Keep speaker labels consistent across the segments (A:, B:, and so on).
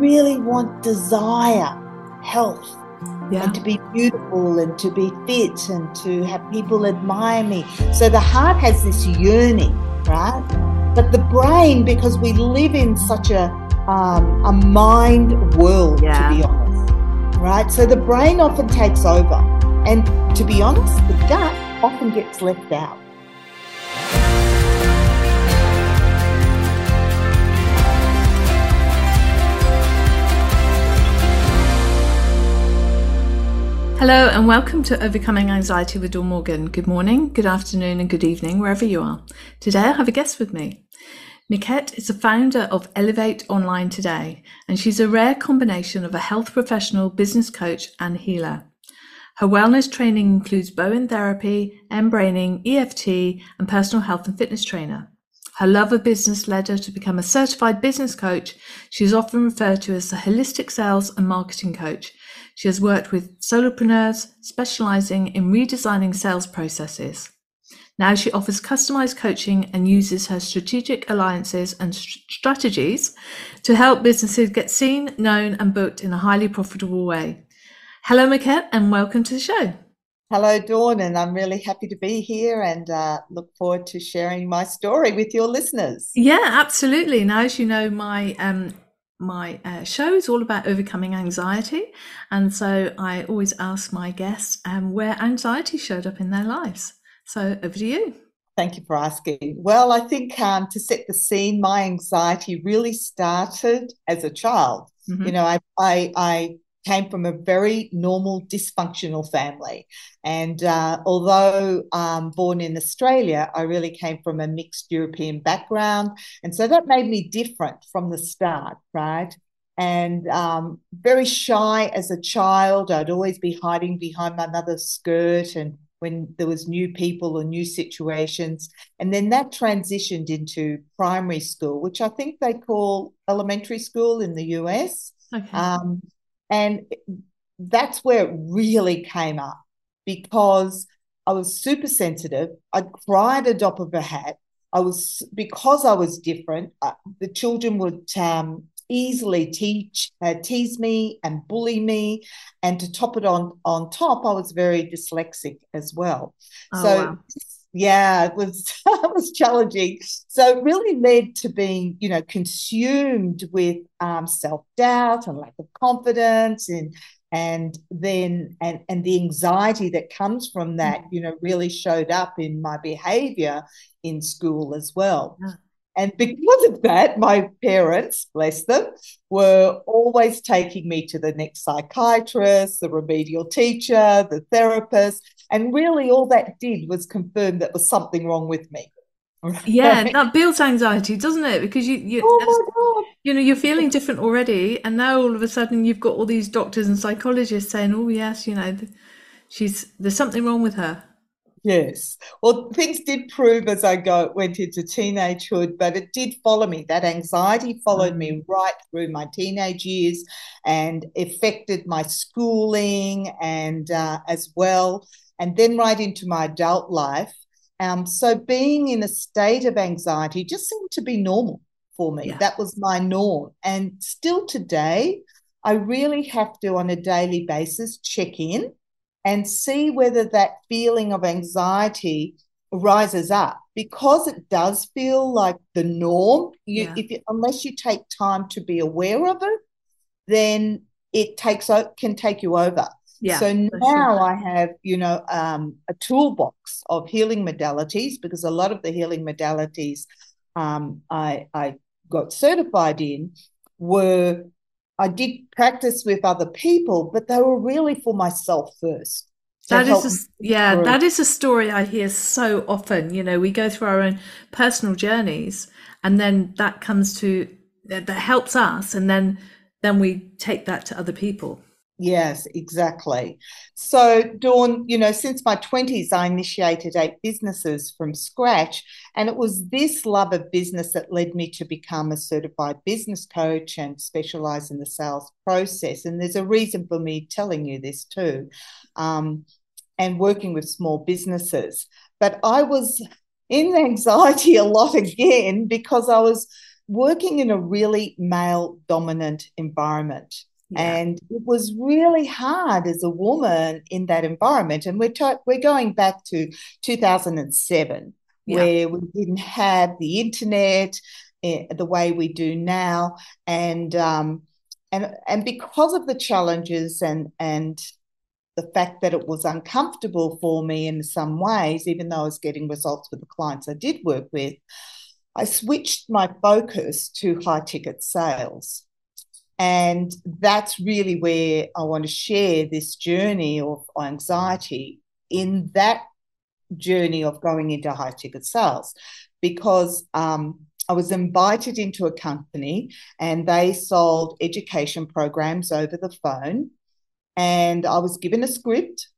A: really want desire, health, yeah. and to be beautiful and to be fit and to have people admire me. So the heart has this yearning, right? But the brain, because we live in such a um, a mind world, yeah. to be honest, right? So the brain often takes over, and to be honest, the gut often gets left out.
B: Hello, and welcome to Overcoming Anxiety with Dawn Morgan. Good morning, good afternoon, and good evening, wherever you are. Today, I have a guest with me. Miquette is the founder of Elevate Online Today, and she's a rare combination of a health professional, business coach, and healer. Her wellness training includes Bowen therapy, mBraining, EFT, and personal health and fitness trainer. Her love of business led her to become a certified business coach. She is often referred to as a holistic sales and marketing coach she has worked with solopreneurs, specializing in redesigning sales processes. Now she offers customized coaching and uses her strategic alliances and st- strategies to help businesses get seen, known, and booked in a highly profitable way. Hello, Miquette, and welcome to the show.
A: Hello, Dawn, and I'm really happy to be here and uh, look forward to sharing my story with your listeners.
B: Yeah, absolutely. Now, as you know, my um, my uh, show is all about overcoming anxiety. And so I always ask my guests um, where anxiety showed up in their lives. So over to you.
A: Thank you for asking. Well, I think um, to set the scene, my anxiety really started as a child. Mm-hmm. You know, I, I, I came from a very normal dysfunctional family. And uh, although um, born in Australia, I really came from a mixed European background. And so that made me different from the start, right? And um, very shy as a child. I'd always be hiding behind my mother's skirt and when there was new people or new situations. And then that transitioned into primary school, which I think they call elementary school in the US. Okay. Um, and that's where it really came up because I was super sensitive. I'd cry at a drop of a hat. I was because I was different. Uh, the children would um, easily teach, uh, tease me and bully me, and to top it on on top, I was very dyslexic as well. Oh, so wow yeah it was it was challenging. So it really led to being you know consumed with um, self-doubt and lack of confidence and and then and and the anxiety that comes from that you know really showed up in my behavior in school as well. Yeah. And because of that, my parents, bless them, were always taking me to the next psychiatrist, the remedial teacher, the therapist. And really, all that did was confirm that there was something wrong with me.
B: Yeah, that builds anxiety, doesn't it? Because you, you, oh you know, you're feeling different already, and now all of a sudden you've got all these doctors and psychologists saying, "Oh, yes, you know, she's there's something wrong with her."
A: Yes. Well, things did prove as I go went into teenagehood, but it did follow me. That anxiety followed me mm. right through my teenage years and affected my schooling and uh, as well, and then right into my adult life. Um, so being in a state of anxiety just seemed to be normal for me. Yeah. That was my norm, and still today, I really have to on a daily basis check in and see whether that feeling of anxiety rises up because it does feel like the norm you, yeah. if you, unless you take time to be aware of it then it takes can take you over yeah, so now sure. I have, you know, um, a toolbox of healing modalities because a lot of the healing modalities um, I, I got certified in were I did practice with other people, but they were really for myself first.
B: That is, a, yeah, through. that is a story I hear so often. You know, we go through our own personal journeys, and then that comes to that helps us, and then then we take that to other people.
A: Yes, exactly. So, Dawn, you know, since my 20s, I initiated eight businesses from scratch. And it was this love of business that led me to become a certified business coach and specialize in the sales process. And there's a reason for me telling you this too, um, and working with small businesses. But I was in anxiety a lot again because I was working in a really male dominant environment. Yeah. And it was really hard as a woman in that environment. And we're, we're going back to 2007, yeah. where we didn't have the internet eh, the way we do now. And, um, and, and because of the challenges and, and the fact that it was uncomfortable for me in some ways, even though I was getting results with the clients I did work with, I switched my focus to high ticket sales. And that's really where I want to share this journey of anxiety in that journey of going into high ticket sales because um, I was invited into a company and they sold education programs over the phone. And I was given a script.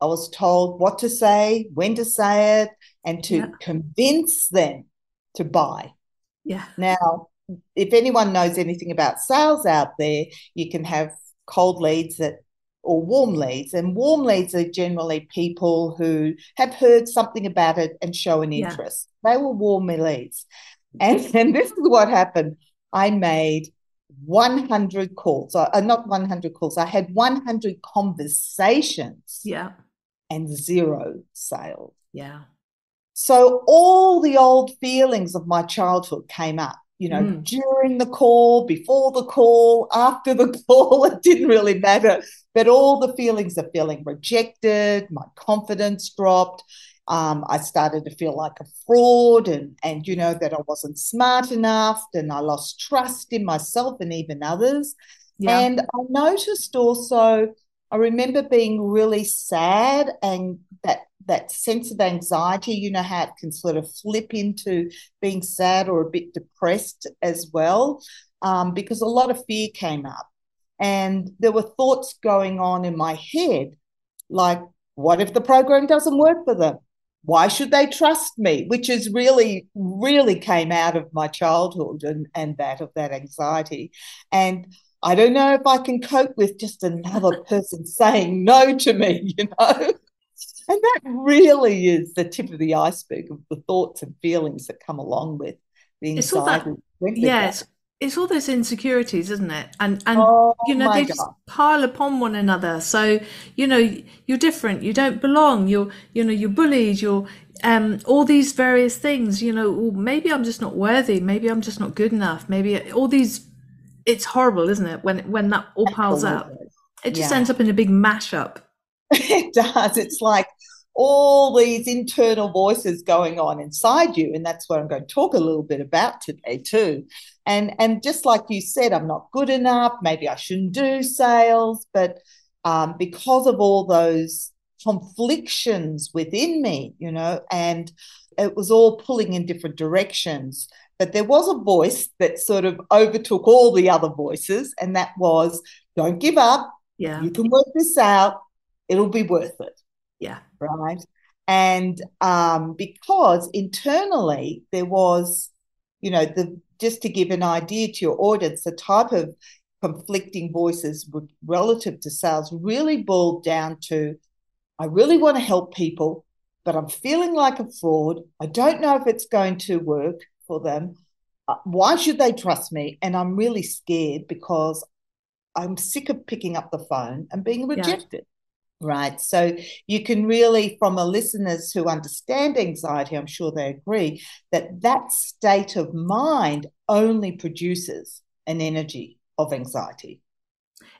A: I was told what to say, when to say it, and to yeah. convince them to buy.
B: Yeah.
A: Now, if anyone knows anything about sales out there, you can have cold leads that or warm leads. And warm leads are generally people who have heard something about it and show an interest. Yeah. They were warm leads. And, then this is what happened. I made 100 calls, or uh, not 100 calls, I had 100 conversations.
B: Yeah.
A: And zero sales.
B: Yeah.
A: So all the old feelings of my childhood came up you know, mm. during the call, before the call, after the call, it didn't really matter. But all the feelings of feeling rejected, my confidence dropped. Um, I started to feel like a fraud and, and, you know, that I wasn't smart enough and I lost trust in myself and even others. Yeah. And I noticed also, I remember being really sad and that that sense of anxiety, you know how it can sort of flip into being sad or a bit depressed as well, um, because a lot of fear came up. And there were thoughts going on in my head, like, what if the program doesn't work for them? Why should they trust me? Which is really, really came out of my childhood and, and that of that anxiety. And I don't know if I can cope with just another person saying no to me, you know? And that really is the tip of the iceberg of the thoughts and feelings that come along with the anxiety.
B: yes, it's all those insecurities, isn't it? And and oh, you know they God. just pile upon one another. So you know you're different. You don't belong. You're you know you're bullied. You're um all these various things. You know maybe I'm just not worthy. Maybe I'm just not good enough. Maybe all these. It's horrible, isn't it? When when that all piles up, it just yeah. ends up in a big mashup.
A: It does. It's like all these internal voices going on inside you. And that's what I'm going to talk a little bit about today, too. And, and just like you said, I'm not good enough. Maybe I shouldn't do sales. But um, because of all those conflictions within me, you know, and it was all pulling in different directions. But there was a voice that sort of overtook all the other voices, and that was don't give up.
B: Yeah.
A: You can work this out it'll be worth it.
B: Yeah.
A: Right. And um, because internally there was, you know, the just to give an idea to your audience, the type of conflicting voices relative to sales really boiled down to I really want to help people, but I'm feeling like a fraud. I don't know if it's going to work for them. Uh, why should they trust me? And I'm really scared because I'm sick of picking up the phone and being rejected. Right. So you can really, from a listeners who understand anxiety, I'm sure they agree that that state of mind only produces an energy of anxiety.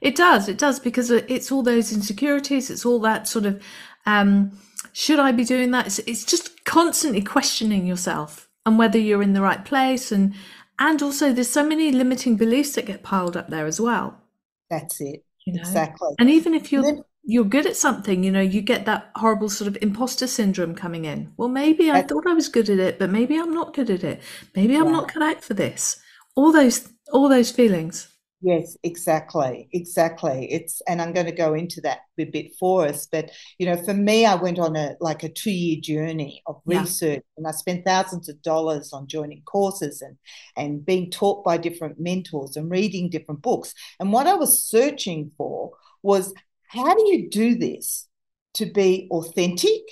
B: It does. It does because it's all those insecurities. It's all that sort of, um, should I be doing that? It's, it's just constantly questioning yourself and whether you're in the right place. And, and also there's so many limiting beliefs that get piled up there as well.
A: That's it. You know? Exactly.
B: And even if you're you're good at something, you know, you get that horrible sort of imposter syndrome coming in. Well, maybe I thought I was good at it, but maybe I'm not good at it. Maybe I'm yeah. not cut out for this. All those all those feelings.
A: Yes, exactly. Exactly. It's and I'm going to go into that a bit for us. But you know, for me, I went on a like a two-year journey of research yeah. and I spent thousands of dollars on joining courses and and being taught by different mentors and reading different books. And what I was searching for was how do you do this to be authentic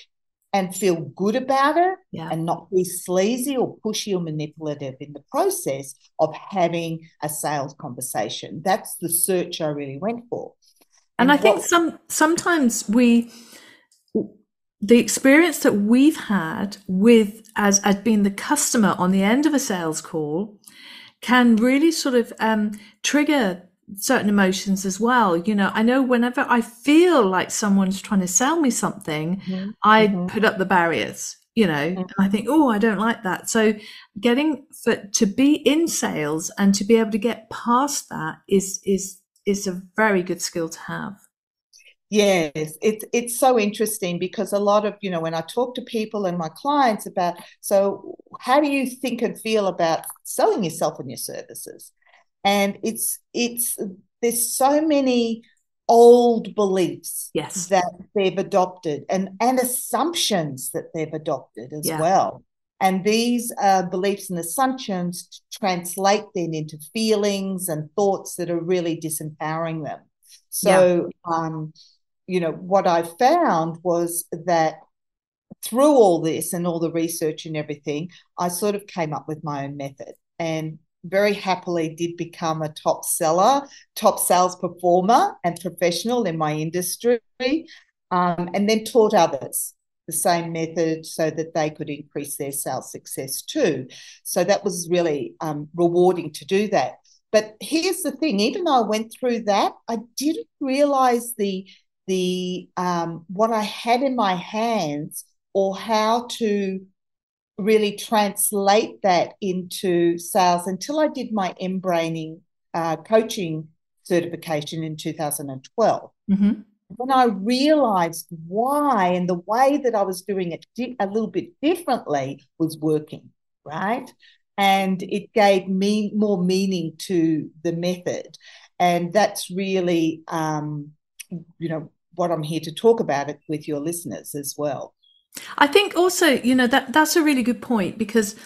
A: and feel good about it
B: yeah.
A: and not be sleazy or pushy or manipulative in the process of having a sales conversation. That's the search I really went for.
B: And, and I what, think some sometimes we the experience that we've had with as as being the customer on the end of a sales call can really sort of um, trigger certain emotions as well. You know, I know whenever I feel like someone's trying to sell me something, mm-hmm. I mm-hmm. put up the barriers. You know, mm-hmm. and I think, oh, I don't like that. So, getting for to be in sales and to be able to get past that is is is a very good skill to have.
A: Yes, it's it's so interesting because a lot of you know when I talk to people and my clients about so how do you think and feel about selling yourself and your services, and it's it's there's so many old beliefs
B: yes.
A: that they've adopted and and assumptions that they've adopted as yeah. well and these uh, beliefs and assumptions translate then into feelings and thoughts that are really disempowering them so yeah. um, you know, what I found was that through all this and all the research and everything, I sort of came up with my own method and very happily did become a top seller, top sales performer and professional in my industry, um, and then taught others the same method so that they could increase their sales success too. So that was really um, rewarding to do that. But here's the thing even though I went through that, I didn't realize the the um, what I had in my hands or how to really translate that into sales until I did my mBraining uh, coaching certification in 2012. Mm-hmm. When I realized why and the way that I was doing it di- a little bit differently was working, right? And it gave me more meaning to the method. And that's really, um, you know, what I'm here to talk about it with your listeners as well.
B: I think also, you know, that that's a really good point because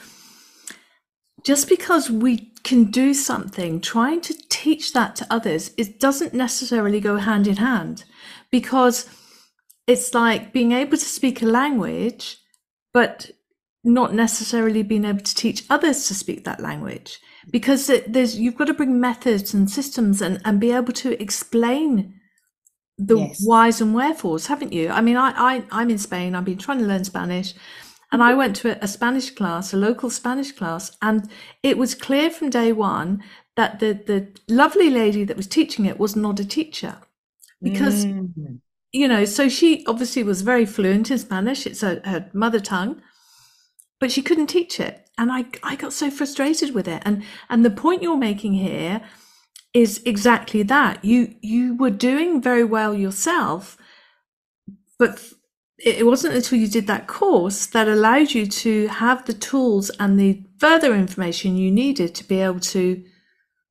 B: just because we can do something, trying to teach that to others, it doesn't necessarily go hand in hand because it's like being able to speak a language, but not necessarily being able to teach others to speak that language because there's you've got to bring methods and systems and, and be able to explain the yes. whys and wherefores, haven't you? I mean, I, I I'm in Spain. I've been trying to learn Spanish, and I went to a, a Spanish class, a local Spanish class, and it was clear from day one that the the lovely lady that was teaching it was not a teacher, because mm. you know, so she obviously was very fluent in Spanish. It's her, her mother tongue, but she couldn't teach it, and I I got so frustrated with it. And and the point you're making here is exactly that. You you were doing very well yourself, but it wasn't until you did that course that allowed you to have the tools and the further information you needed to be able to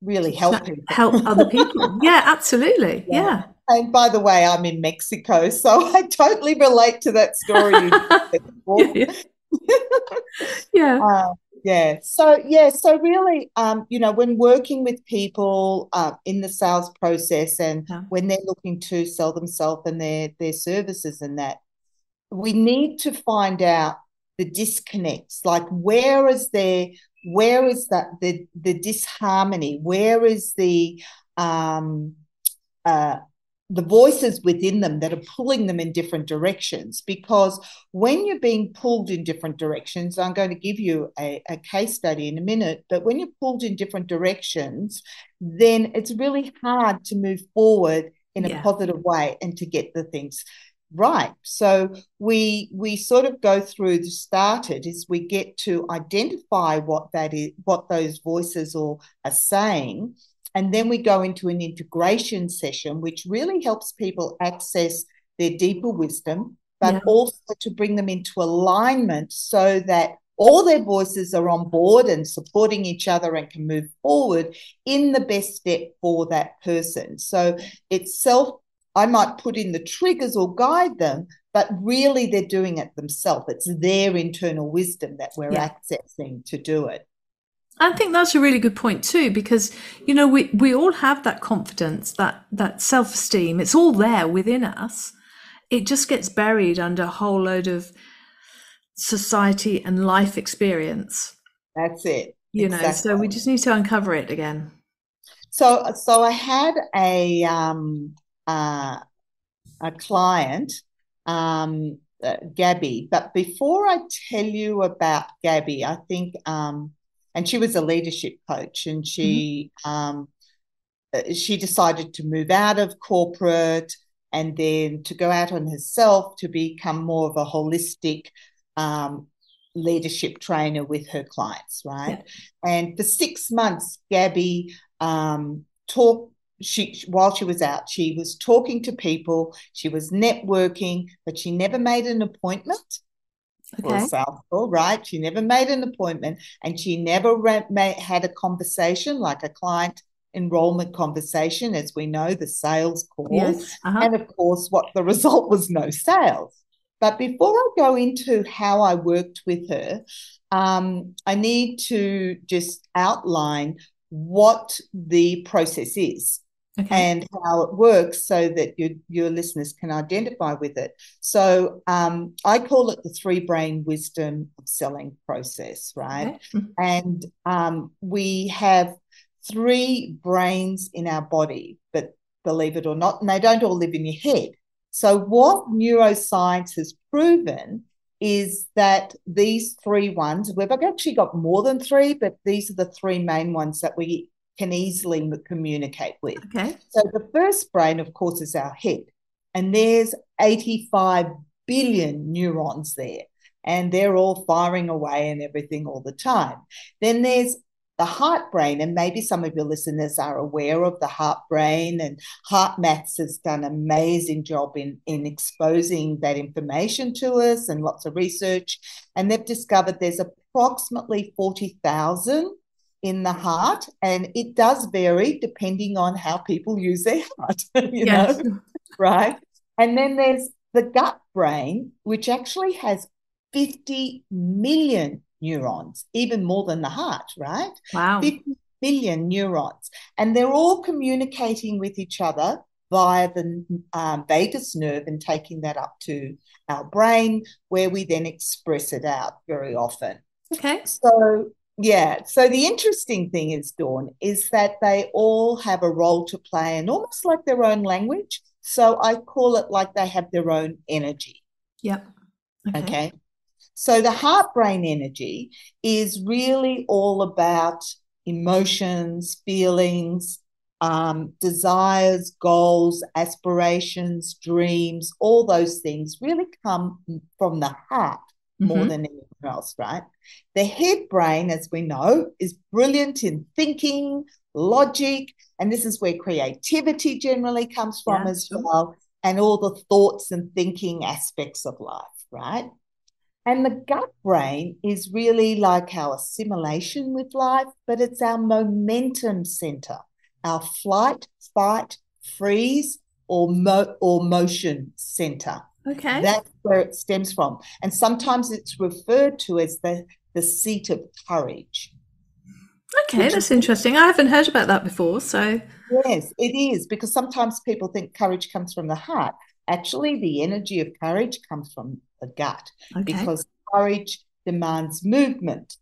A: really help people.
B: help other people. yeah, absolutely. Yeah. yeah.
A: And by the way, I'm in Mexico, so I totally relate to that story.
B: yeah. yeah. Uh,
A: yeah. So yeah so really um you know when working with people uh, in the sales process and when they're looking to sell themselves and their their services and that we need to find out the disconnects. Like where is there where is that the the disharmony? Where is the um uh the voices within them that are pulling them in different directions. Because when you're being pulled in different directions, I'm going to give you a, a case study in a minute, but when you're pulled in different directions, then it's really hard to move forward in a positive way and to get the things right so we we sort of go through the started is we get to identify what that is what those voices or are saying and then we go into an integration session, which really helps people access their deeper wisdom, but yeah. also to bring them into alignment so that all their voices are on board and supporting each other and can move forward in the best step for that person. So it's self, I might put in the triggers or guide them, but really they're doing it themselves. It's their internal wisdom that we're yeah. accessing to do it.
B: I think that's a really good point too, because you know we we all have that confidence, that that self esteem. It's all there within us. It just gets buried under a whole load of society and life experience.
A: That's it.
B: You exactly. know, so we just need to uncover it again.
A: So, so I had a um, uh, a client, um, uh, Gabby. But before I tell you about Gabby, I think, um, and she was a leadership coach, and she mm-hmm. um, uh, she decided to move out of corporate and then to go out on herself to become more of a holistic um, leadership trainer with her clients, right? Yeah. And for six months, Gabby um, talked. She while she was out, she was talking to people. She was networking, but she never made an appointment. For okay. For right? She never made an appointment, and she never re- made, had a conversation like a client enrollment conversation, as we know, the sales call. Yes. Uh-huh. And of course, what the result was no sales. But before I go into how I worked with her, um, I need to just outline what the process is. Okay. and how it works so that your, your listeners can identify with it. So um, I call it the three brain wisdom of selling process, right? Okay. Mm-hmm. And um, we have three brains in our body, but believe it or not, and they don't all live in your head. So, what neuroscience has proven is that these three ones, we've actually got more than three, but these are the three main ones that we can easily communicate with.
B: Okay.
A: So, the first brain, of course, is our head, and there's 85 billion neurons there and they're all firing away and everything all the time. Then there's the heart brain, and maybe some of your listeners are aware of the heart brain, and HeartMath has done an amazing job in, in exposing that information to us and lots of research. And they've discovered there's approximately 40,000 in the heart, and it does vary depending on how people use their heart, you yes. know, right? And then there's the gut brain, which actually has 50 million neurons, even more than the heart, right?
B: Wow.
A: 50 billion neurons. And they're all communicating with each other via the um, vagus nerve and taking that up to our brain, where we then express it out very often.
B: Okay.
A: So, yeah. So the interesting thing is, Dawn, is that they all have a role to play and almost like their own language. So I call it like they have their own energy.
B: Yep.
A: Okay. okay? So the heart brain energy is really all about emotions, feelings, um, desires, goals, aspirations, dreams, all those things really come from the heart mm-hmm. more than anything else, right? The head brain, as we know, is brilliant in thinking, logic, and this is where creativity generally comes from yeah, as well, and all the thoughts and thinking aspects of life, right? And the gut brain is really like our assimilation with life, but it's our momentum center, our flight, fight, freeze, or mo- or motion center.
B: Okay.
A: That's where it stems from. And sometimes it's referred to as the, the seat of courage.
B: Okay, that's interesting. I haven't heard about that before. So,
A: yes, it is because sometimes people think courage comes from the heart. Actually, the energy of courage comes from the gut okay. because courage demands movement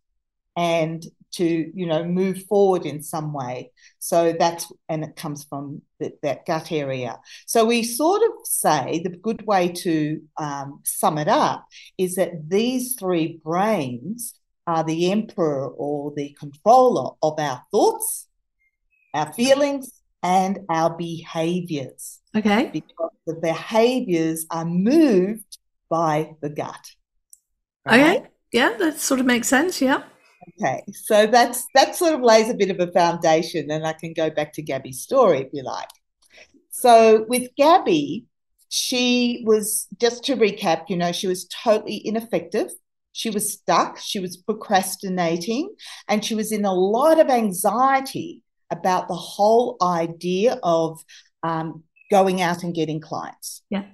A: and to you know move forward in some way. So that's and it comes from the, that gut area. So we sort of say the good way to um, sum it up is that these three brains are the emperor or the controller of our thoughts our feelings and our behaviors.
B: Okay.
A: Because the behaviors are moved by the gut.
B: Right? okay yeah that sort of makes sense. Yeah
A: Okay, so that's that sort of lays a bit of a foundation, and I can go back to Gabby's story if you like. So with Gabby, she was just to recap, you know, she was totally ineffective. She was stuck, she was procrastinating, and she was in a lot of anxiety about the whole idea of um, going out and getting clients.
B: Yeah.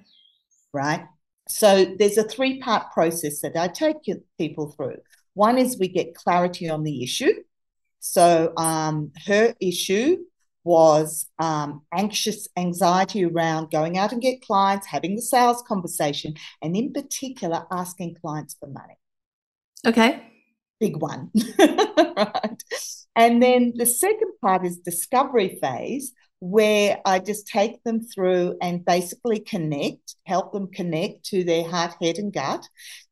A: Right. So there's a three part process that I take people through. One is we get clarity on the issue. So um, her issue was um, anxious anxiety around going out and get clients, having the sales conversation, and in particular, asking clients for money.
B: Okay.
A: Big one. right. And then the second part is discovery phase, where I just take them through and basically connect, help them connect to their heart, head, and gut.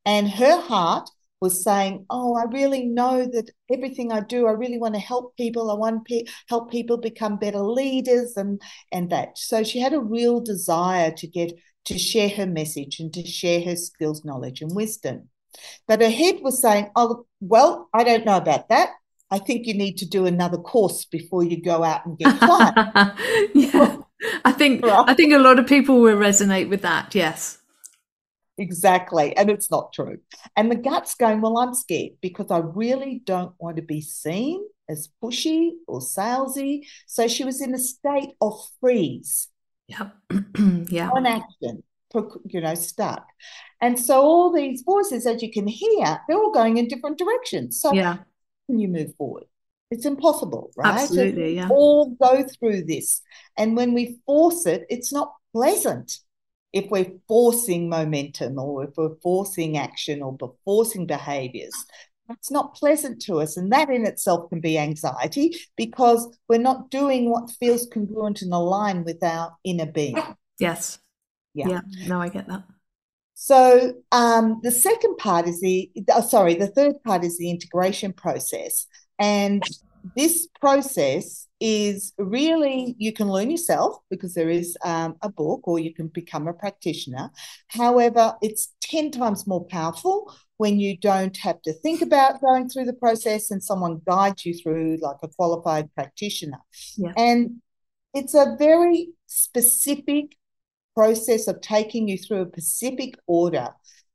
A: And her heart was saying, Oh, I really know that everything I do, I really want to help people. I want to pe- help people become better leaders and, and that. So she had a real desire to get to share her message and to share her skills, knowledge, and wisdom. But her head was saying, Oh, well, I don't know about that. I think you need to do another course before you go out and get clients.
B: yeah. I think I think a lot of people will resonate with that. Yes.
A: Exactly. And it's not true. And the gut's going, Well, I'm scared because I really don't want to be seen as pushy or salesy. So she was in a state of freeze.
B: Yeah. yeah.
A: On action, you know, stuck. And so all these voices, as you can hear, they're all going in different directions. So
B: yeah
A: can you move forward? It's impossible, right?
B: Absolutely, yeah.
A: All go through this. And when we force it, it's not pleasant. If we're forcing momentum or if we're forcing action or forcing behaviors, that's not pleasant to us. And that in itself can be anxiety because we're not doing what feels congruent and aligned with our inner being.
B: Yes. Yeah. yeah. No, I get that.
A: So um, the second part is the, oh, sorry, the third part is the integration process. And this process is really, you can learn yourself because there is um, a book or you can become a practitioner. However, it's 10 times more powerful when you don't have to think about going through the process and someone guides you through, like a qualified practitioner. Yeah. And it's a very specific process of taking you through a specific order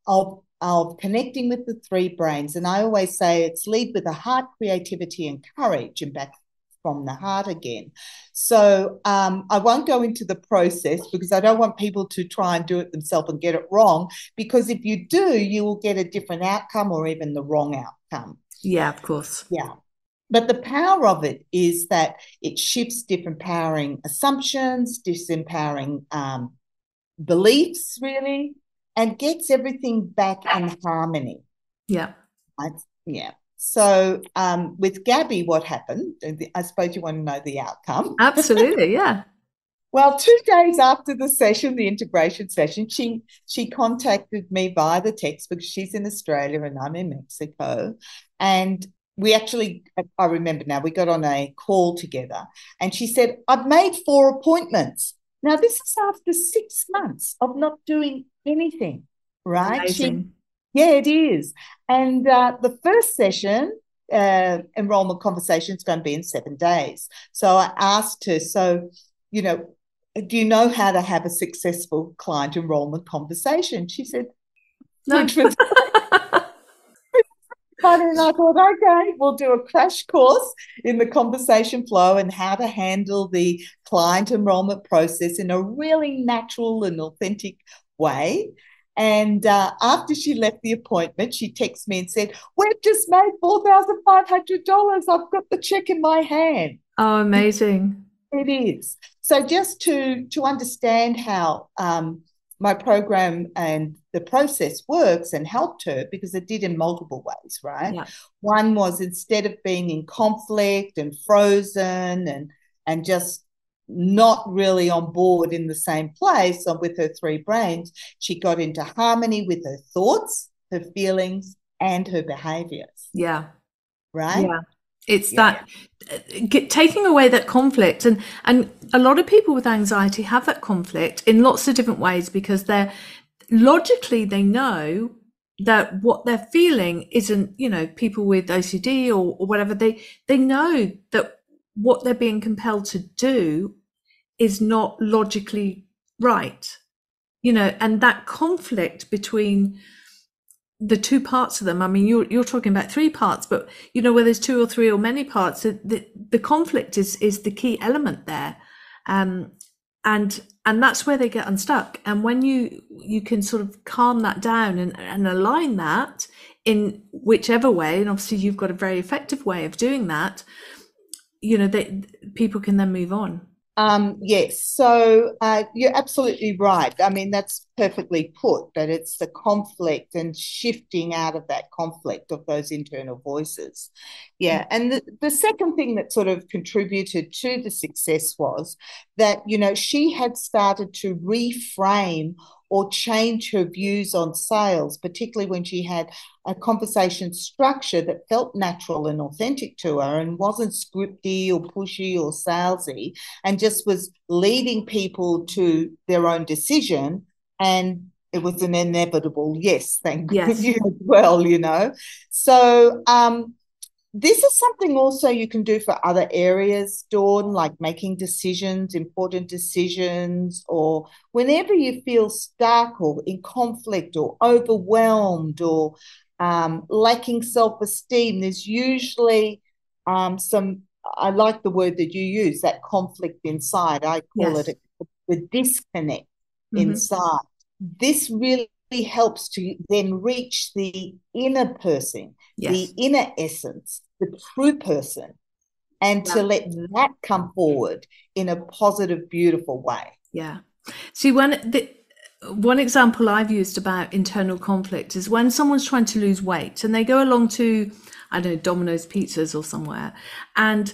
A: of of connecting with the three brains. And I always say it's lead with the heart, creativity, and courage, and back from the heart again. So um, I won't go into the process because I don't want people to try and do it themselves and get it wrong. Because if you do, you will get a different outcome or even the wrong outcome.
B: Yeah, of course.
A: Yeah. But the power of it is that it shifts different powering assumptions, disempowering um, beliefs really and gets everything back in harmony.
B: Yeah.
A: I, yeah. So um, with Gabby, what happened? I suppose you want to know the outcome.
B: Absolutely, yeah.
A: well, two days after the session, the integration session, she she contacted me via the text because she's in Australia and I'm in Mexico, and we actually I remember now we got on a call together, and she said I've made four appointments. Now, this is after six months of not doing anything, right? She, yeah, it is. And uh, the first session, uh, enrollment conversation is going to be in seven days. So I asked her, so, you know, do you know how to have a successful client enrollment conversation? She said, no. And I thought, okay, we'll do a crash course in the conversation flow and how to handle the client enrollment process in a really natural and authentic way. And uh, after she left the appointment, she texted me and said, We've just made $4,500. I've got the check in my hand.
B: Oh, amazing.
A: It is. So just to, to understand how um, my program and the process works and helped her because it did in multiple ways, right? Yeah. One was instead of being in conflict and frozen and and just not really on board in the same place or with her three brains, she got into harmony with her thoughts, her feelings, and her behaviors.
B: Yeah.
A: Right?
B: Yeah. It's yeah. that uh, taking away that conflict, and and a lot of people with anxiety have that conflict in lots of different ways because they're logically they know that what they're feeling isn't you know people with OCD or, or whatever they they know that what they're being compelled to do is not logically right you know and that conflict between the two parts of them. I mean, you're you're talking about three parts, but you know where there's two or three or many parts, the the, conflict is is the key element there, um, and and that's where they get unstuck. And when you you can sort of calm that down and and align that in whichever way, and obviously you've got a very effective way of doing that, you know, that people can then move on.
A: Um, yes, so uh, you're absolutely right. I mean, that's perfectly put, but it's the conflict and shifting out of that conflict of those internal voices. Yeah. And the, the second thing that sort of contributed to the success was that, you know, she had started to reframe or change her views on sales, particularly when she had a conversation structure that felt natural and authentic to her and wasn't scripty or pushy or salesy and just was leading people to their own decision. And it was an inevitable yes, thank yes. you as well, you know. So um, this is something also you can do for other areas, Dawn, like making decisions, important decisions, or whenever you feel stuck or in conflict or overwhelmed or um, lacking self esteem, there's usually um, some, I like the word that you use, that conflict inside. I call yes. it the disconnect mm-hmm. inside. This really helps to then reach the inner person, yes. the inner essence, the true person, and yeah. to let that come forward in a positive, beautiful way.
B: Yeah. See, when the one example I've used about internal conflict is when someone's trying to lose weight and they go along to, I don't know, Domino's Pizzas or somewhere, and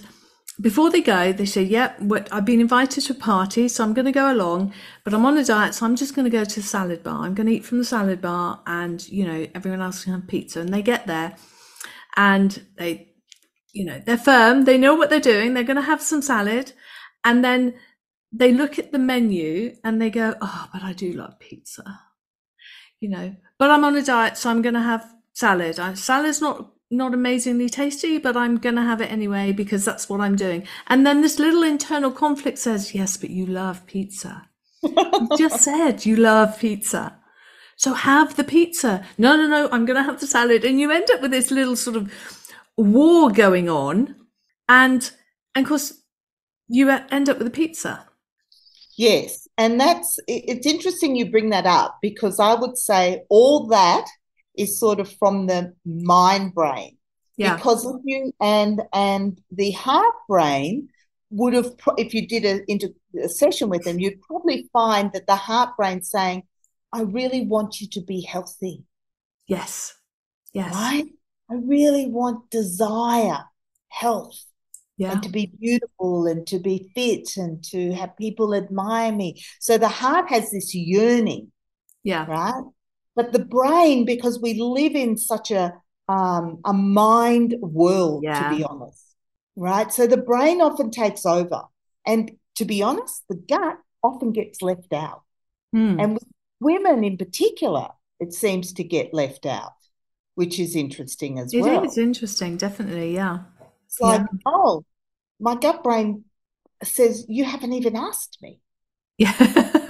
B: before they go, they say, Yep, yeah, I've been invited to a party, so I'm going to go along, but I'm on a diet, so I'm just going to go to the salad bar. I'm going to eat from the salad bar, and, you know, everyone else can have pizza. And they get there and they, you know, they're firm, they know what they're doing, they're going to have some salad. And then they look at the menu and they go, Oh, but I do love pizza, you know, but I'm on a diet, so I'm going to have salad. Salad's not not amazingly tasty, but I'm going to have it anyway because that's what I'm doing. And then this little internal conflict says, Yes, but you love pizza. you just said you love pizza. So have the pizza. No, no, no, I'm going to have the salad. And you end up with this little sort of war going on. And, and of course, you end up with a pizza.
A: Yes. And that's, it's interesting you bring that up because I would say all that is sort of from the mind brain. Yeah. Because if you and and the heart brain would have if you did a, into a session with them, you'd probably find that the heart brain saying, I really want you to be healthy.
B: Yes. Yes.
A: Right? I really want desire, health. Yeah. And to be beautiful and to be fit and to have people admire me. So the heart has this yearning.
B: Yeah.
A: Right. But the brain, because we live in such a um, a mind world, yeah. to be honest, right? So the brain often takes over, and to be honest, the gut often gets left out,
B: hmm.
A: and with women in particular, it seems to get left out, which is interesting as
B: it
A: well.
B: It is interesting, definitely, yeah.
A: It's like, oh, my gut brain says you haven't even asked me.
B: Yeah.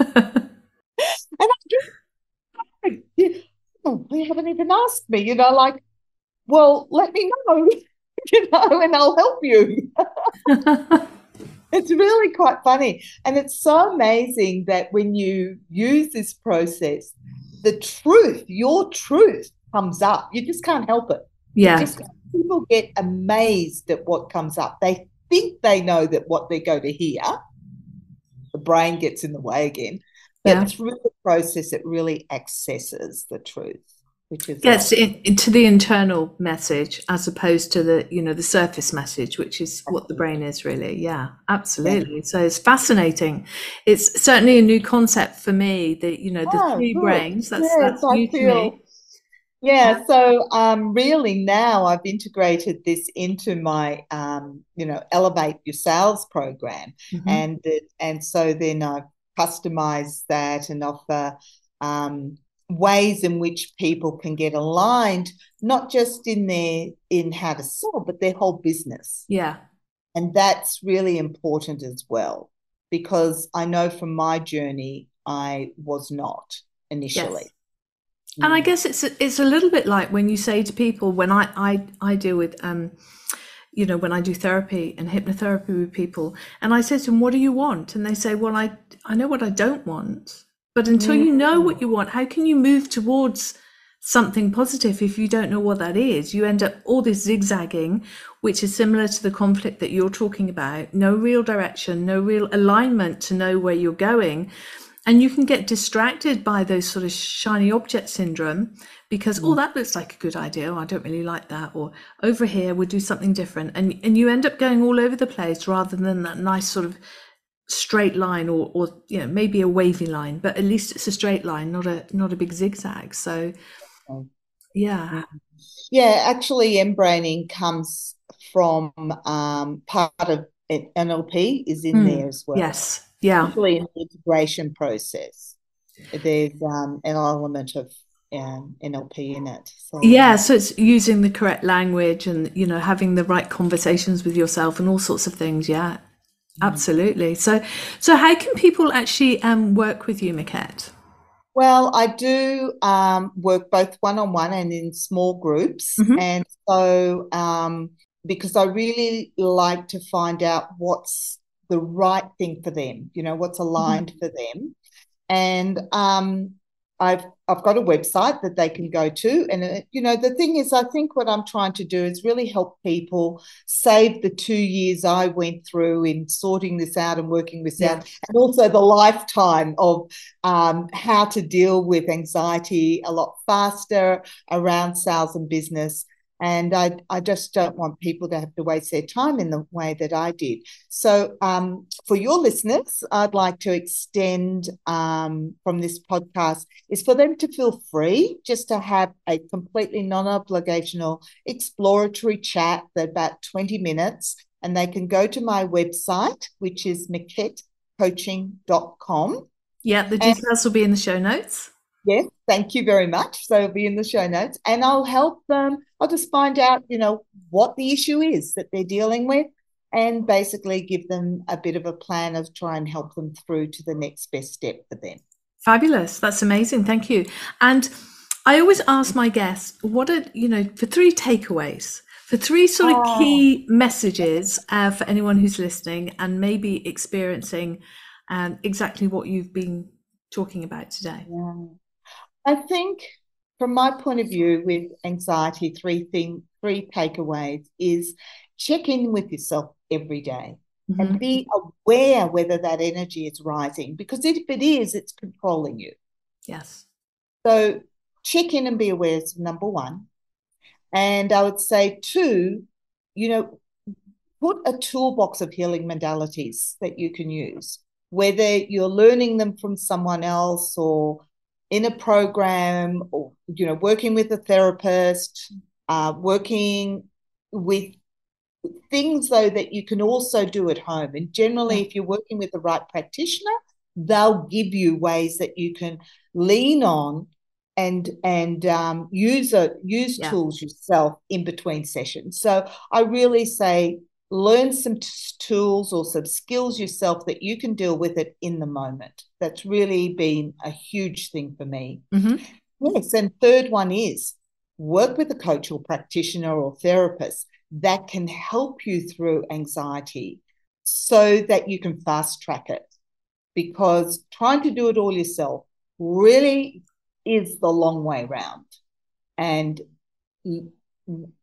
A: you, oh, you haven't even asked me, you know, like, well, let me know, you know, and I'll help you. it's really quite funny. And it's so amazing that when you use this process, the truth, your truth comes up. You just can't help it.
B: Yeah.
A: Just, people get amazed at what comes up. They think they know that what they're going to hear. The brain gets in the way again. But yeah. through the process, it really accesses the truth, which is
B: yes, like, into the internal message as opposed to the you know the surface message, which is what the brain is really. Yeah, absolutely. Yeah. So it's fascinating. It's certainly a new concept for me. That you know the oh, three good. brains. That's yes, that's new feel, to me.
A: Yeah, so um, really now I've integrated this into my, um, you know, elevate your sales program, mm-hmm. and and so then I've customize that and offer um, ways in which people can get aligned, not just in their in how to sell, but their whole business.
B: Yeah.
A: And that's really important as well, because I know from my journey, I was not initially. Yes.
B: And I mm. guess it's a, it's a little bit like when you say to people when I I, I deal with um, you know, when I do therapy and hypnotherapy with people, and I say to them, "What do you want?" and they say, "Well, I I know what I don't want, but until mm. you know what you want, how can you move towards something positive if you don't know what that is you end up all this zigzagging which is similar to the conflict that you're talking about no real direction no real alignment to know where you're going and you can get distracted by those sort of shiny object syndrome because oh mm. that looks like a good idea oh, i don't really like that or over here we'll do something different and and you end up going all over the place rather than that nice sort of straight line or or you know maybe a wavy line but at least it's a straight line not a not a big zigzag so yeah.
A: Yeah actually mBraining comes from um, part of nlp is in mm. there as well.
B: Yes. Yeah.
A: Actually in the integration process. There's um, an element of um, NLP in it.
B: So, yeah, so it's using the correct language and you know having the right conversations with yourself and all sorts of things. Yeah, mm-hmm. absolutely. So, so how can people actually um, work with you, Miquette?
A: Well, I do um, work both one on one and in small groups, mm-hmm. and so um, because I really like to find out what's the right thing for them, you know, what's mm-hmm. aligned mm-hmm. for them, and um, I've I've got a website that they can go to, and uh, you know the thing is, I think what I'm trying to do is really help people save the two years I went through in sorting this out and working this yeah. out, and also the lifetime of um, how to deal with anxiety a lot faster around sales and business and I, I just don't want people to have to waste their time in the way that I did. So, um, for your listeners, I'd like to extend um, from this podcast is for them to feel free just to have a completely non obligational exploratory chat about 20 minutes. And they can go to my website, which is miquettecoaching.com.
B: Yeah, the details and, will be in the show notes.
A: Yes, thank you very much. So it'll be in the show notes, and I'll help them. I'll just find out, you know, what the issue is that they're dealing with, and basically give them a bit of a plan of try and help them through to the next best step for them.
B: Fabulous! That's amazing. Thank you. And I always ask my guests, what are you know for three takeaways for three sort of oh. key messages uh, for anyone who's listening and maybe experiencing um, exactly what you've been talking about today.
A: Yeah. I think from my point of view with anxiety, three thing, three takeaways is check in with yourself every day mm-hmm. and be aware whether that energy is rising because if it is, it's controlling you.
B: Yes.
A: So check in and be aware is number one. And I would say two, you know, put a toolbox of healing modalities that you can use, whether you're learning them from someone else or in a program or you know working with a therapist uh, working with things though that you can also do at home. And generally if you're working with the right practitioner they'll give you ways that you can lean on and and um, use a, use yeah. tools yourself in between sessions. So i really say learn some t- tools or some skills yourself that you can deal with it in the moment. That's really been a huge thing for me. Mm-hmm. Yes. And third one is work with a coach or practitioner or therapist that can help you through anxiety so that you can fast track it. Because trying to do it all yourself really is the long way round. And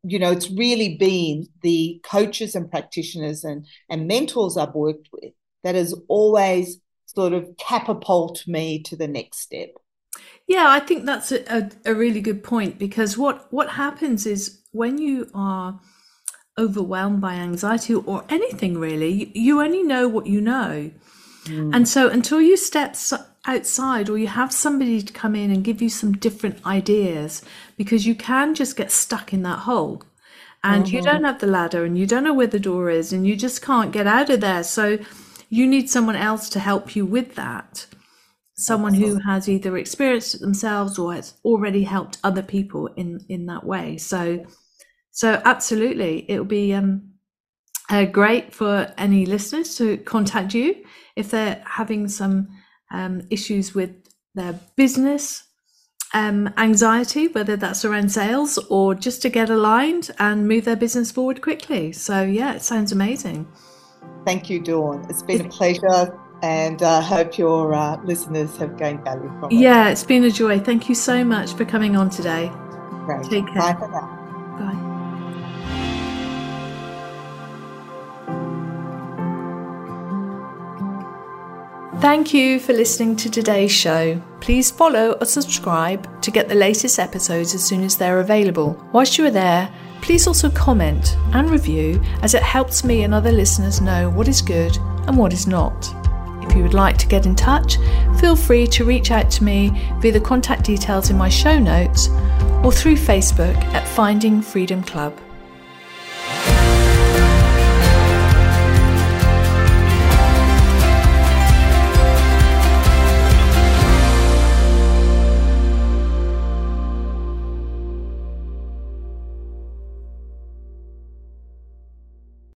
A: you know, it's really been the coaches and practitioners and, and mentors I've worked with that has always sort of catapult me to the next step.
B: Yeah, I think that's a, a, a, really good point because what, what happens is when you are overwhelmed by anxiety or anything really, you, you only know what you know. Mm. And so until you step outside or you have somebody to come in and give you some different ideas because you can just get stuck in that hole. And mm-hmm. you don't have the ladder and you don't know where the door is and you just can't get out of there. So you need someone else to help you with that. Someone who has either experienced it themselves or has already helped other people in in that way. So so absolutely it will be um uh, great for any listeners to contact you if they're having some um, issues with their business um, anxiety, whether that's around sales or just to get aligned and move their business forward quickly. So, yeah, it sounds amazing.
A: Thank you, Dawn. It's been a pleasure. and I uh, hope your uh, listeners have gained value from
B: it. Yeah, it's been a joy. Thank you so much for coming on today.
A: Great.
B: Take care.
A: Bye for now.
B: Bye. Thank you for listening to today's show. Please follow or subscribe to get the latest episodes as soon as they're available. Whilst you are there, please also comment and review as it helps me and other listeners know what is good and what is not. If you would like to get in touch, feel free to reach out to me via the contact details in my show notes or through Facebook at Finding Freedom Club.